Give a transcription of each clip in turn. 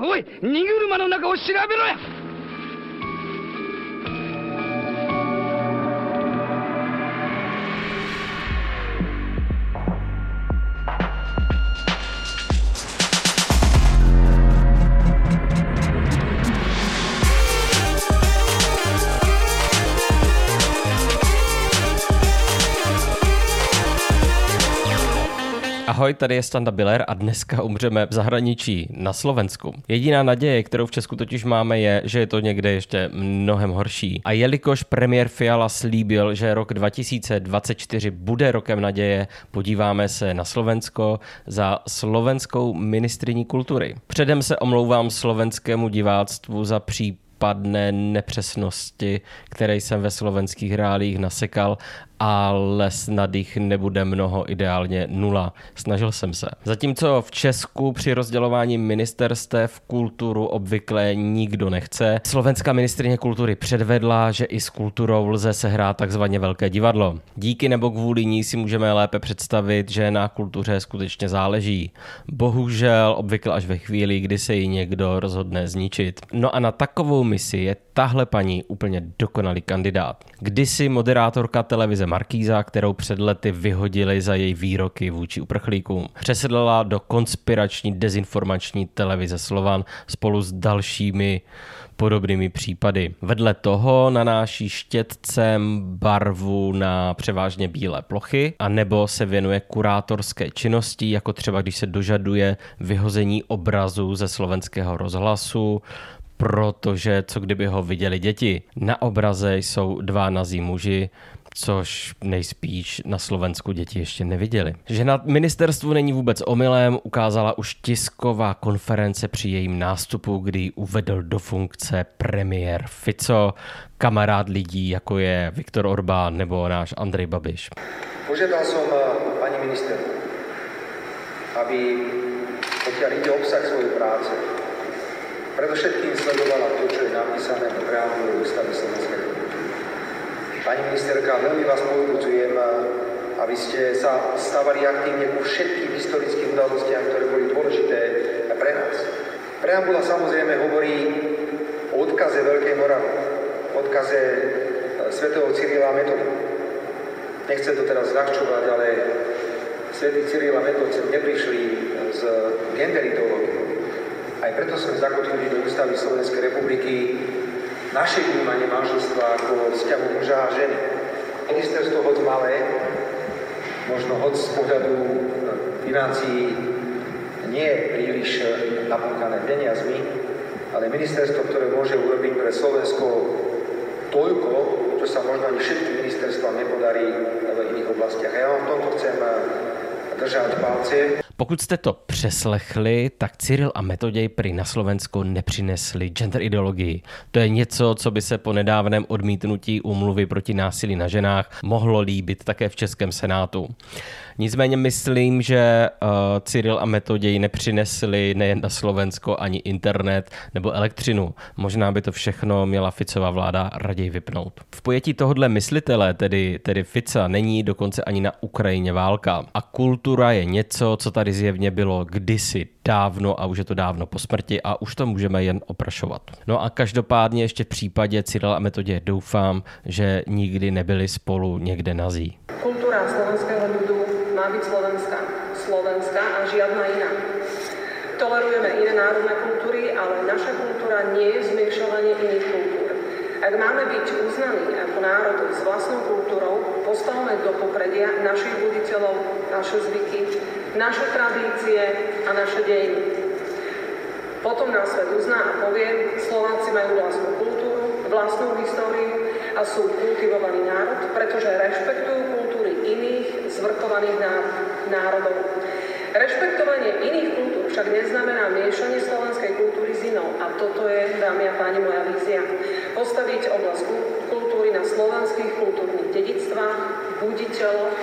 おい荷車の中を調べろや。Ahoj, tady je Standa Biller a dneska umřeme v zahraničí na Slovensku. Jediná naděje, kterou v Česku totiž máme, je, že je to někde ještě mnohem horší. A jelikož premiér Fiala slíbil, že rok 2024 bude rokem naděje, podíváme se na Slovensko za slovenskou ministriní kultury. Předem se omlouvám slovenskému diváctvu za případné nepřesnosti, které jsem ve slovenských reálích nasekal ale snad jich nebude mnoho, ideálně nula. Snažil jsem se. Zatímco v Česku při rozdělování ministerstev kulturu obvykle nikdo nechce, slovenská ministrině kultury předvedla, že i s kulturou lze sehrát takzvaně velké divadlo. Díky nebo kvůli ní si můžeme lépe představit, že na kultuře skutečně záleží. Bohužel obvykle až ve chvíli, kdy se ji někdo rozhodne zničit. No a na takovou misi je tahle paní úplně dokonalý kandidát. Kdysi moderátorka televize Markíza, kterou před lety vyhodili za její výroky vůči uprchlíkům. Přesedlala do konspirační dezinformační televize Slovan spolu s dalšími podobnými případy. Vedle toho nanáší štětcem barvu na převážně bílé plochy, a nebo se věnuje kurátorské činnosti, jako třeba když se dožaduje vyhození obrazu ze slovenského rozhlasu, protože co kdyby ho viděli děti. Na obraze jsou dva nazí muži, což nejspíš na Slovensku děti ještě neviděli. Že na ministerstvu není vůbec omylem, ukázala už tisková konference při jejím nástupu, kdy uvedl do funkce premiér Fico, kamarád lidí, jako je Viktor Orbán nebo náš Andrej Babiš. Požiadal som eh, pani minister, aby pokiaľ obsah svojej práce, predovšetkým sledovala to, čo je napísané v preambule ústavy Slovenskej republiky. Pani ministerka, veľmi vás povzbudzujem, aby ste sa stávali aktívne ku všetkým historickým udalostiam, ktoré boli dôležité pre nás. Preambula samozrejme hovorí o odkaze Veľkej Moravy, odkaze e, svätého Cyrila Metoda. Nechcem to teraz zľahčovať, ale svätý Cyril a Metod sem neprišli z gender ideológiou. Aj preto sme zakotvili do ústavy Slovenskej republiky naše vnímanie manželstva ako vzťahu muža a ženy. Ministerstvo hoď malé, možno hoď z pohľadu financií nie príliš napúkané peniazmi, ale ministerstvo, ktoré môže urobiť pre Slovensko toľko, čo sa možno ani všetkým ministerstvám nepodarí v iných oblastiach. A ja vám v tomto chcem držať palce. Pokud jste to přeslechli, tak Cyril a Metoděj prý na Slovensku nepřinesli gender ideologii. To je něco, co by se po nedávném odmítnutí úmluvy proti násilí na ženách mohlo líbit také v Českém senátu. Nicméně myslím, že uh, Cyril a Metoděj nepřinesli nejen na Slovensko ani internet nebo elektřinu. Možná by to všechno měla Ficová vláda raději vypnout. V pojetí tohohle myslitele, tedy, tedy Fica, není dokonce ani na Ukrajině válka. A kultura je něco, co tady zjevně bylo kdysi dávno a už je to dávno po smrti a už to můžeme jen oprašovat. No a každopádně ještě v případě Cyrila a Metodě doufám, že nikdy nebyli spolu někde nazí. Kultura slovenského byť slovenská. Slovenská a žiadna iná. Tolerujeme iné národné kultúry, ale naša kultúra nie je zmiešovanie iných kultúr. Ak máme byť uznaní ako národ s vlastnou kultúrou, postavme do popredia našich buditeľov, naše zvyky, naše tradície a naše dejiny. Potom nás svet uzná a povie, Slováci majú vlastnú kultúru, vlastnú históriu a sú kultivovaný národ, pretože rešpektujú kultúry iných zvrchovaných národov. Rešpektovanie iných kultúr však neznamená miešanie slovenskej kultúry s inou. A toto je, dámy a páni, moja vízia. Postaviť oblasť kultúry na slovenských kultúrnych dedictvách, buditeľoch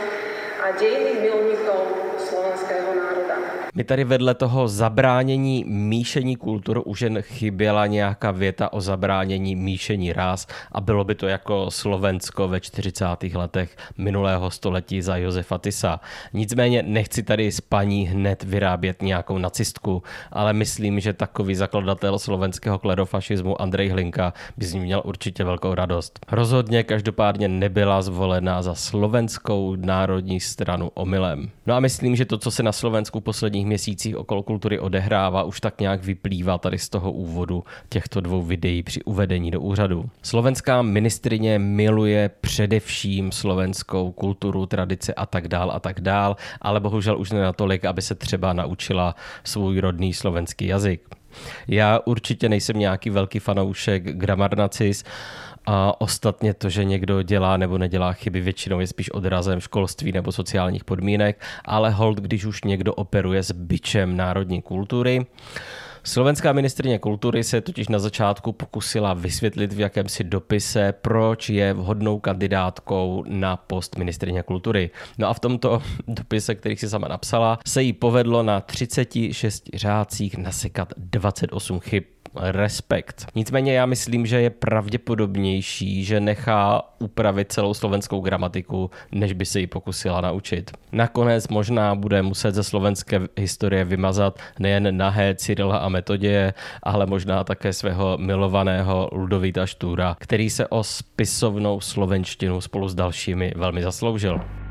a dejných milníkov slovenského národa. Mi tady vedle toho zabránění míšení kultur už jen chyběla nějaká věta o zabránění míšení ráz a bylo by to jako Slovensko ve 40. letech minulého století za Josefa Tisa. Nicméně nechci tady s paní hned vyrábět nějakou nacistku, ale myslím, že takový zakladatel slovenského klerofašismu Andrej Hlinka by z ní měl určitě velkou radost. Rozhodně každopádně nebyla zvolena za slovenskou národní stranu omylem. No a myslím, že to, co se na Slovensku posledních měsících okolo kultury odehrává, už tak nějak vyplývá tady z toho úvodu těchto dvou videí při uvedení do úřadu. Slovenská ministrině miluje především slovenskou kulturu, tradice a tak dál a tak dál, ale bohužel už ne natolik, aby se třeba naučila svůj rodný slovenský jazyk. Já určitě nejsem nějaký velký fanoušek gramarnacis, a ostatně to, že někdo dělá nebo nedělá chyby, většinou je spíš odrazem školství nebo sociálních podmínek, ale hold, když už někdo operuje s byčem národní kultury, Slovenská ministrině kultury se totiž na začátku pokusila vysvětlit v jakémsi dopise, proč je vhodnou kandidátkou na post ministrině kultury. No a v tomto dopise, který si sama napsala, se jí povedlo na 36 řádcích nasekat 28 chyb respekt. Nicméně já myslím, že je pravděpodobnější, že nechá upravit celou slovenskou gramatiku, než by se ji pokusila naučit. Nakonec možná bude muset ze slovenské historie vymazat nejen nahé Cyrila a Metoděje, ale možná také svého milovaného Ludovíta Štúra, který se o spisovnou slovenštinu spolu s dalšími velmi zasloužil.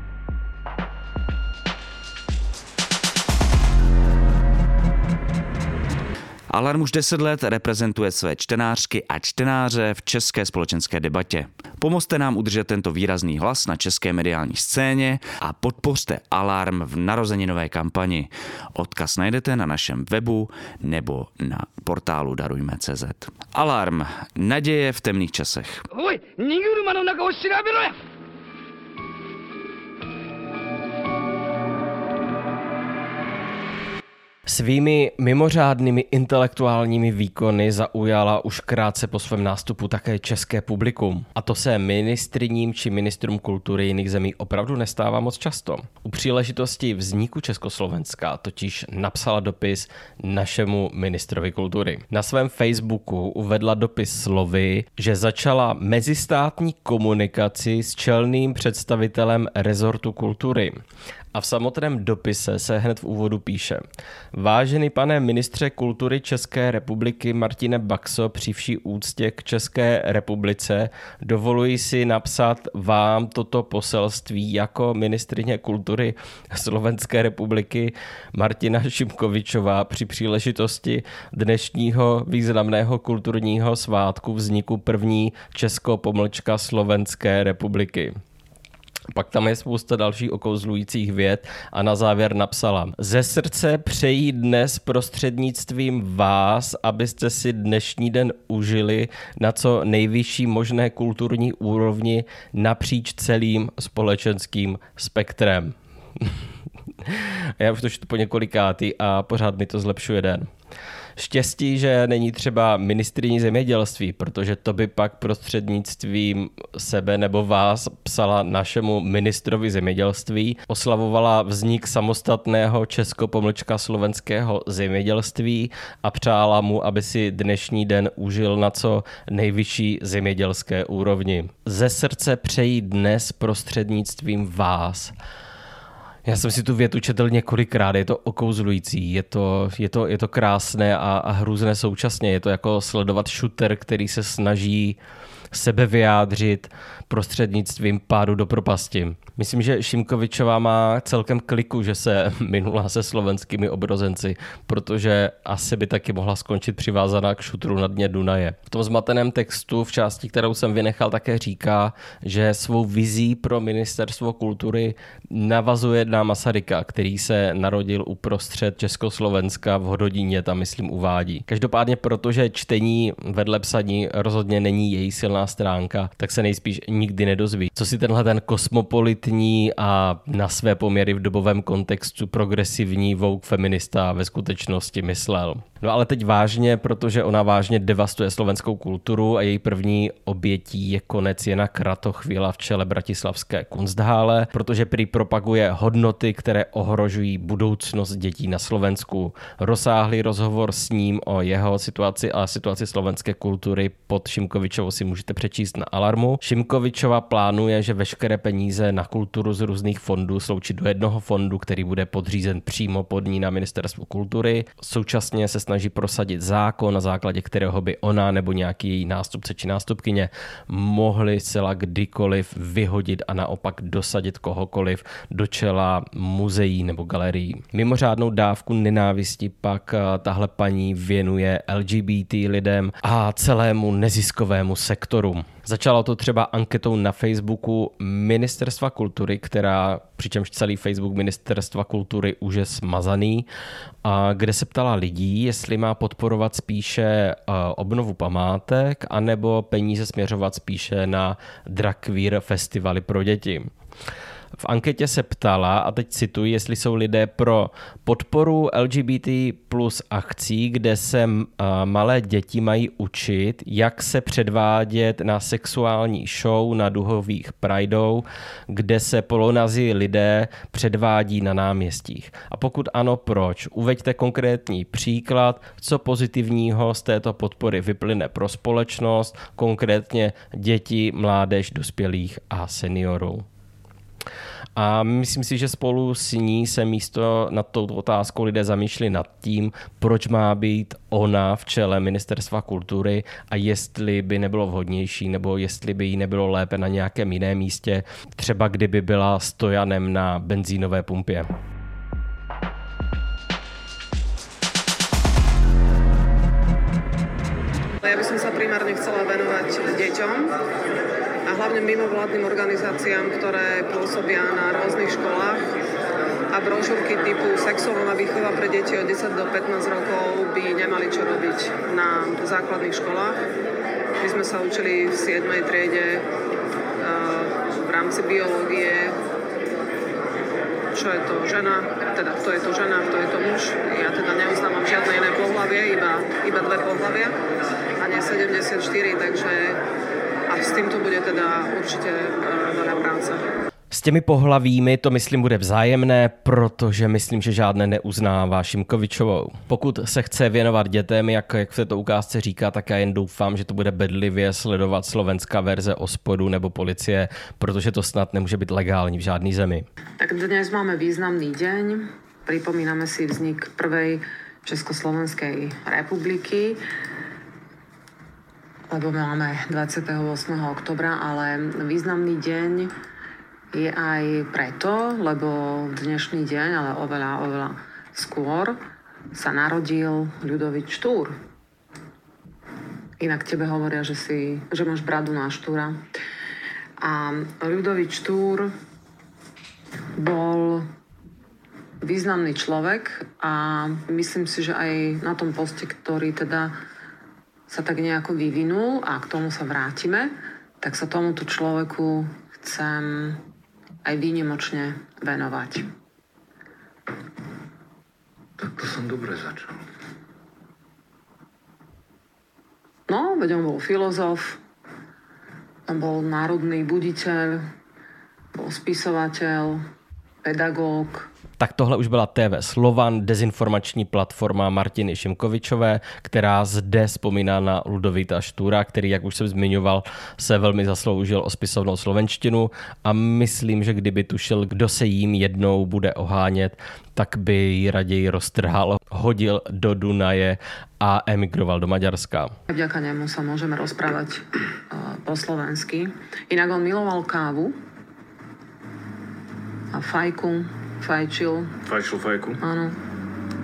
Alarm už 10 let reprezentuje své čtenářky a čtenáře v české společenské debatě. Pomozte nám udržet tento výrazný hlas na české mediální scéně a podpořte Alarm v narozeninové kampani. Odkaz najdete na našem webu nebo na portálu Darujme.cz. Alarm. Naděje v temných časech. おい荷車の中を調べろや Svými mimořádnými intelektuálními výkony zaujala už krátce po svém nástupu také české publikum. A to se ministriním či ministrům kultury jiných zemí opravdu nestává moc často. U příležitosti vzniku Československa totiž napsala dopis našemu ministrovi kultury. Na svém Facebooku uvedla dopis slovy, že začala mezistátní komunikaci s čelným představitelem rezortu kultury a v samotném dopise se hned v úvodu píše Vážený pane ministře kultury České republiky Martine Baxo, při vší úctě k České republice, dovoluji si napsat vám toto poselství jako ministrině kultury Slovenské republiky Martina Šimkovičová při příležitosti dnešního významného kulturního svátku vzniku první Česko-pomlčka Slovenské republiky. Pak tam je spousta dalších okouzlujících věd a na závěr napsala Ze srdce přejí dnes prostřednictvím vás, abyste si dnešní den užili na co nejvyšší možné kulturní úrovni napříč celým společenským spektrem. Já už to čtu po několikátý a pořád mi to zlepšuje den. Štěstí, že není třeba ministriní zemědělství, protože to by pak prostřednictvím sebe nebo vás psala našemu ministrovi zemědělství, oslavovala vznik samostatného česko-pomlčka slovenského zemědělství a přála mu, aby si dnešní den užil na co nejvyšší zemědělské úrovni. Ze srdce přejí dnes prostřednictvím vás já jsem si tu větu četl několikrát, je to okouzlující, je to, je to, je to krásné a, a hrůzné současně. Je to jako sledovat shooter, který se snaží sebe vyjádřit prostřednictvím pádu do propasti. Myslím, že Šimkovičová má celkem kliku, že se minula se slovenskými obrozenci, protože asi by taky mohla skončit přivázaná k šutru na dně Dunaje. V tom zmateném textu v části, kterou jsem vynechal, také říká, že svou vizí pro ministerstvo kultury navazuje na Masaryka, který se narodil uprostřed Československa v Hododíně, tam myslím uvádí. Každopádně, protože čtení vedle psaní rozhodně není její silná stránka, tak se nejspíš nikdy nedozví. Co si tenhle ten kosmopolitní a na své poměry v dobovém kontextu progresivní Vogue feminista ve skutečnosti myslel. No ale teď vážně, protože ona vážně devastuje slovenskou kulturu a její první obětí je konec Jena Kratochvíla v čele bratislavské Kunsthále, protože prý propaguje hodnoty, které ohrožují budoucnost dětí na Slovensku. Rozsáhlý rozhovor s ním o jeho situaci a situaci slovenské kultury pod Šimkovičovou si můžete přečíst na Alarmu. Šimkovičova plánuje, že veškeré peníze na kulturu z různých fondů sloučí do jednoho fondu, který bude podřízen přímo pod ní na ministerstvu kultury. Současně se snaží prosadit zákon, na základě kterého by ona nebo nějaký její nástupce či nástupkyně mohli zcela kdykoliv vyhodit a naopak dosadit kohokoliv do čela muzeí nebo galerií. Mimořádnou dávku nenávisti pak eh, tahle paní věnuje LGBT lidem a celému neziskovému sektoru. Začalo to třeba anketou na Facebooku Ministerstva kultury, která, přičemž celý Facebook Ministerstva kultury už je smazaný, a kde se ptala lidí, jestli má podporovat spíše eh, obnovu památek, anebo peníze směřovat spíše na drag queer festivaly pro děti. V anketě se ptala, a teď cituji, jestli jsou lidé pro podporu LGBT plus akcí, kde se malé děti mají učit, jak se předvádět na sexuální show na duhových prajdou, kde se polonazí lidé předvádí na náměstích. A pokud ano, proč? Uveďte konkrétní příklad, co pozitivního z této podpory vyplyne pro společnost, konkrétně děti, mládež, dospělých a seniorů. A myslím si, že spolu s ní se místo nad touto otázkou lidé zamýšleli nad tím, proč má být ona v čele ministerstva kultury a jestli by nebylo vhodnější nebo jestli by jí nebylo lépe na nějakém jiném místě, třeba kdyby byla stojanem na benzínové pumpě. Mimovládnym organizáciám, ktoré pôsobia na rôznych školách a brožúrky typu sexuálna výchova pre deti od 10 do 15 rokov by nemali čo robiť na základných školách. My sme sa učili v 7. triede v rámci biológie, čo je to žena, teda kto je to žena, kto je to muž. Ja teda neuznávam žiadne iné pohlavie, iba, iba dve pohlavia a nie 74, takže a s týmto bude teda určitě eh, veľa práce. S těmi pohlavími to myslím bude vzájemné, protože myslím, že žádné neuznává Šimkovičovou. Pokud se chce věnovat dětem, jak, jak v této ukázce říká, tak já jen doufám, že to bude bedlivě sledovat slovenská verze ospodu nebo policie, protože to snad nemůže být legální v žádný zemi. Tak dnes máme významný deň. Pripomíname si vznik prvej Československej republiky lebo máme 28. oktobra, ale významný deň je aj preto, lebo dnešný deň, ale oveľa, oveľa skôr, sa narodil Ľudovič Štúr. Inak tebe hovoria, že, si, že máš bradu na Štúra. A Ľudovič Štúr bol významný človek a myslím si, že aj na tom poste, ktorý teda sa tak nejako vyvinul a k tomu sa vrátime, tak sa tomuto človeku chcem aj výnimočne venovať. Tak to som dobre začal. No, veď on bol filozof, on bol národný buditeľ, bol spisovateľ, pedagóg, tak tohle už byla TV Slovan, dezinformační platforma Martiny Šimkovičové, která zde vzpomíná na Ludovita Štúra, který, jak už jsem zmiňoval, se velmi zasloužil o spisovnou slovenštinu a myslím, že kdyby tušil, kdo se jím jednou bude ohánět, tak by ji raději roztrhal, hodil do Dunaje a emigroval do Maďarska. Vďaka němu sa môžeme rozprávať uh, po slovensky. Inak on miloval kávu a fajku, Fajčil. Fajčil fajku? Áno.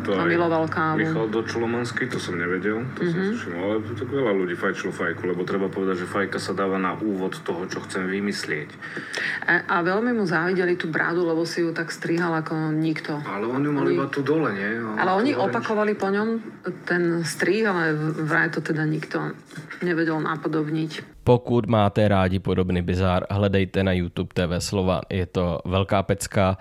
To A miloval kávu. Michal Dočolomanský, to som nevedel, to mm-hmm. som si všimol, ale tak veľa ľudí fajčilo fajku, lebo treba povedať, že fajka sa dáva na úvod toho, čo chcem vymyslieť. A, a veľmi mu závideli tú bradu, lebo si ju tak strihal ako nikto. Ale on ju mal Oni- iba tu dole, nie? On Ale tu oni opakovali po ňom ten strih, ale vraj to teda nikto nevedel napodobniť. Pokud máte rádi podobný bizár, hledejte na YouTube TV Slova. Je to velká pecka,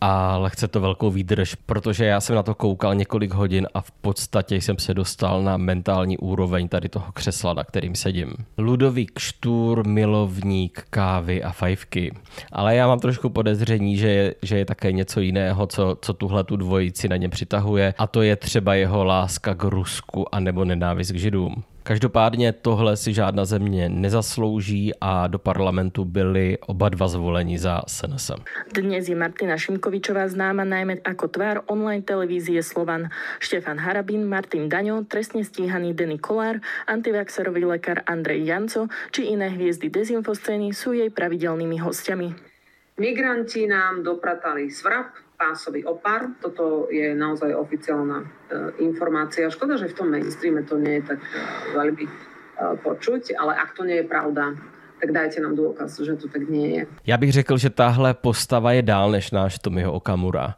ale chce to velkou výdrž, protože já jsem na to koukal několik hodin a v podstatě jsem se dostal na mentální úroveň tady toho křesla, na kterým sedím. Ludovík Štůr, milovník kávy a fajfky. Ale já mám trošku podezření, že je, že je také něco jiného, co, co tuhle tu dvojici na ně přitahuje a to je třeba jeho láska k Rusku anebo nenávist k Židům. Každopádně tohle si žádná země nezaslouží a do parlamentu byli oba dva zvoleni za SNS. Dnes je Martina Šimkovičová známa najmä ako tvár online televízie Slovan. Štefan Harabín, Martin Daňo, trestne stíhaný Denny Kolár, antivaxerový lekár Andrej Janco či iné hviezdy dezinfoscény sú jej pravidelnými hostiami. Migranti nám dopratali svrap, pásový opar. Toto je naozaj oficiálna e, informácia. Škoda, že v tom mainstreame to nie je tak e, veľmi e, počuť, ale ak to nie je pravda, tak dajte nám dôkaz, že to tak nie je. Já bych řekl, že tahle postava je dál než náš Tomiho Okamura.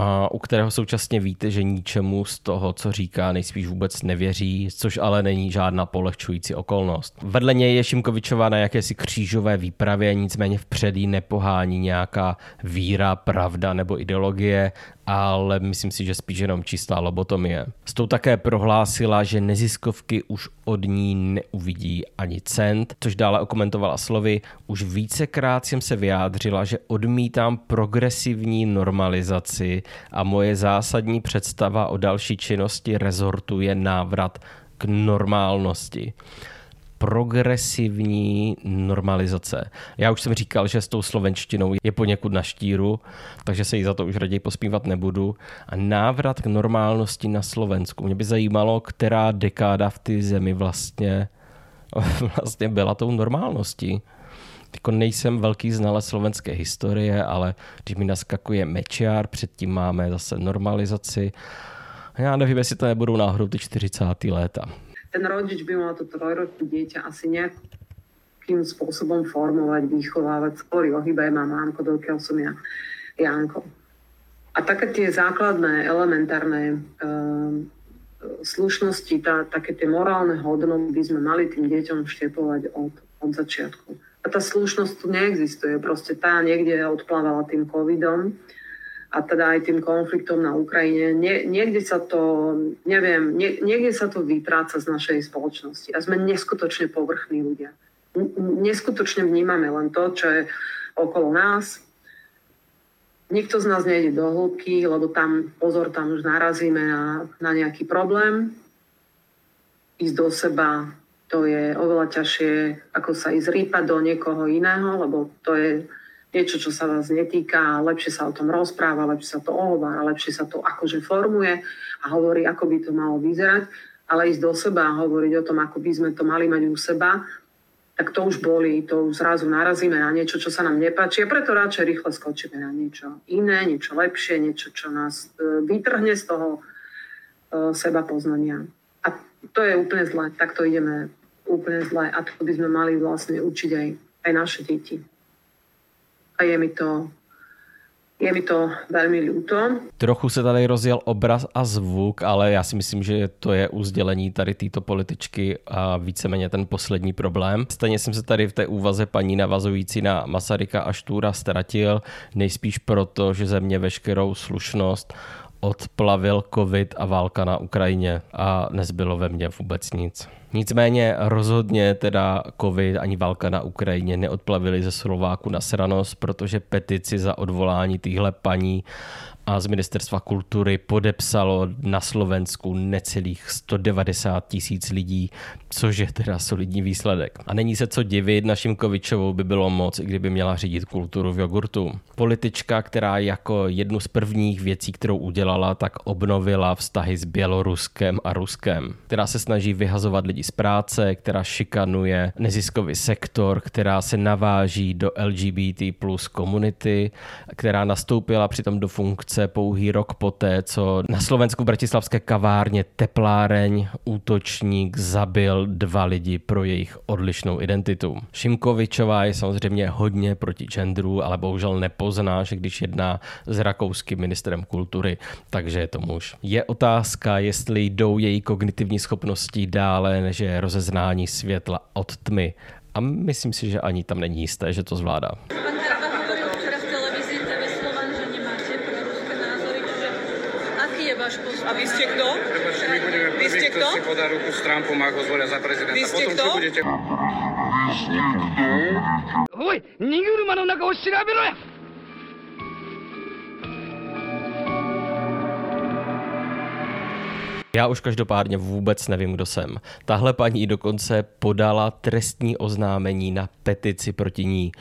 A u kterého současně víte, že ničemu z toho, co říká, nejspíš vůbec nevěří, což ale není žádná polehčující okolnost. Vedle něj je Šimkovičová na jakési křížové výpravě, nicméně vpřed jí nepohání nějaká víra, pravda nebo ideologie, ale myslím si, že spíš jenom čistá lobotomie. S tou také prohlásila, že neziskovky už od ní neuvidí ani cent, což dále okomentovala slovy. Už vícekrát jsem se vyjádřila, že odmítám progresivní normalizaci a moje zásadní představa o další činnosti rezortu je návrat k normálnosti progresivní normalizace. Já už jsem říkal, že s tou slovenštinou je poněkud na štíru, takže se jí za to už raději pospívat nebudu. A návrat k normálnosti na Slovensku. Mě by zajímalo, která dekáda v té zemi vlastně, vlastně byla tou normálností. Jako nejsem velký znalec slovenské historie, ale když mi naskakuje Mečiar, předtím máme zase normalizaci. Já nevím, jestli to nebudou náhodou ty 40. léta. Ten rodič by mal to trojročné dieťa asi nejakým spôsobom formovať, vychovávať. Hovorí o hybe, má mámko, dokiaľ som ja Janko. A také tie základné, elementárne um, slušnosti, tá, také tie morálne hodnoty by sme mali tým deťom vštepovať od, od začiatku. A tá slušnosť tu neexistuje, proste tá niekde odplávala tým covidom a teda aj tým konfliktom na Ukrajine. Nie, niekde sa to, neviem, nie, niekde sa to vytráca z našej spoločnosti a sme neskutočne povrchní ľudia. Neskutočne vnímame len to, čo je okolo nás. Nikto z nás nejde do hĺbky, lebo tam, pozor, tam už narazíme na, na nejaký problém. Ísť do seba, to je oveľa ťažšie, ako sa ísť rýpať do niekoho iného, lebo to je niečo, čo sa vás netýka, lepšie sa o tom rozpráva, lepšie sa to ohovára, lepšie sa to akože formuje a hovorí, ako by to malo vyzerať, ale ísť do seba a hovoriť o tom, ako by sme to mali mať u seba, tak to už boli, to už zrazu narazíme na niečo, čo sa nám nepáči. A preto radšej rýchle skočíme na niečo iné, niečo lepšie, niečo, čo nás e, vytrhne z toho e, seba poznania. A to je úplne zle, takto ideme úplne zle a to by sme mali vlastne učiť aj, aj naše deti a je mi to, je mi to velmi ľúto. Trochu se tady rozjel obraz a zvuk, ale já si myslím, že to je u sdělení tady této političky a víceméně ten poslední problém. Stejně jsem se tady v té úvaze paní navazující na Masaryka a Štúra ztratil, nejspíš proto, že ze mě veškerou slušnost odplavil covid a válka na Ukrajině a nezbylo ve mně vůbec nic. Nicméně rozhodně teda covid ani válka na Ukrajině neodplavili ze Slováku na sranost, protože petici za odvolání téhle paní a z ministerstva kultury podepsalo na Slovensku necelých 190 tisíc lidí, což je teda solidní výsledek. A není se co divit, našim Kovičovou by bylo moc, i kdyby měla řídit kulturu v jogurtu. Politička, která jako jednu z prvních věcí, kterou udělala, tak obnovila vztahy s Běloruskem a Ruskem, která se snaží vyhazovat lidi z práce, která šikanuje neziskový sektor, která se naváží do LGBT plus komunity, která nastoupila přitom do funkce pouhý rok poté, co na Slovensku bratislavské kavárně Tepláreň útočník zabil dva lidi pro jejich odlišnou identitu. Šimkovičová je samozřejmě hodně proti genderu, ale bohužel nepozná, že když jedná s rakouským ministrem kultury, takže je to muž. Je otázka, jestli jdou její kognitivní schopnosti dále, než je rozeznání světla od tmy. A myslím si, že ani tam není jisté, že to zvládá. Pán Haraba hovoril včera v televízii TV Slovan, že nemáte proruské názory, čiže aký je váš postup? A vy ste kto? My budeme Vy prví, ste kto kto? si podá ruku s Trumpom, ak ho zvolia za prezidenta. Vy ste Potom, kto? čo budete... おい荷車の中を調べろや Já už každopádně vůbec nevím, kdo jsem. Tahle paní dokonce podala trestní oznámení na petici proti ní.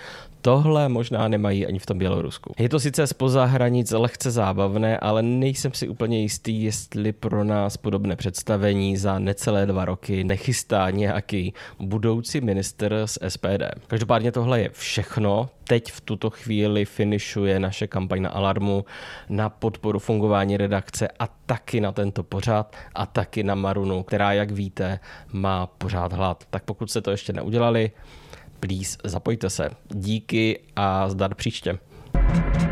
Tohle možná nemají ani v tom Bělorusku. Je to sice spoza hranic lehce zábavné, ale nejsem si úplně jistý, jestli pro nás podobné představení za necelé dva roky nechystá nějaký budoucí minister z SPD. Každopádně tohle je všechno. Teď v tuto chvíli finišuje naše kampaň na Alarmu na podporu fungování redakce a taky na tento pořad a taky na Marunu, která, jak víte, má pořád hlad. Tak pokud jste to ještě neudělali, please zapojte se. Díky a zdar příště. thank you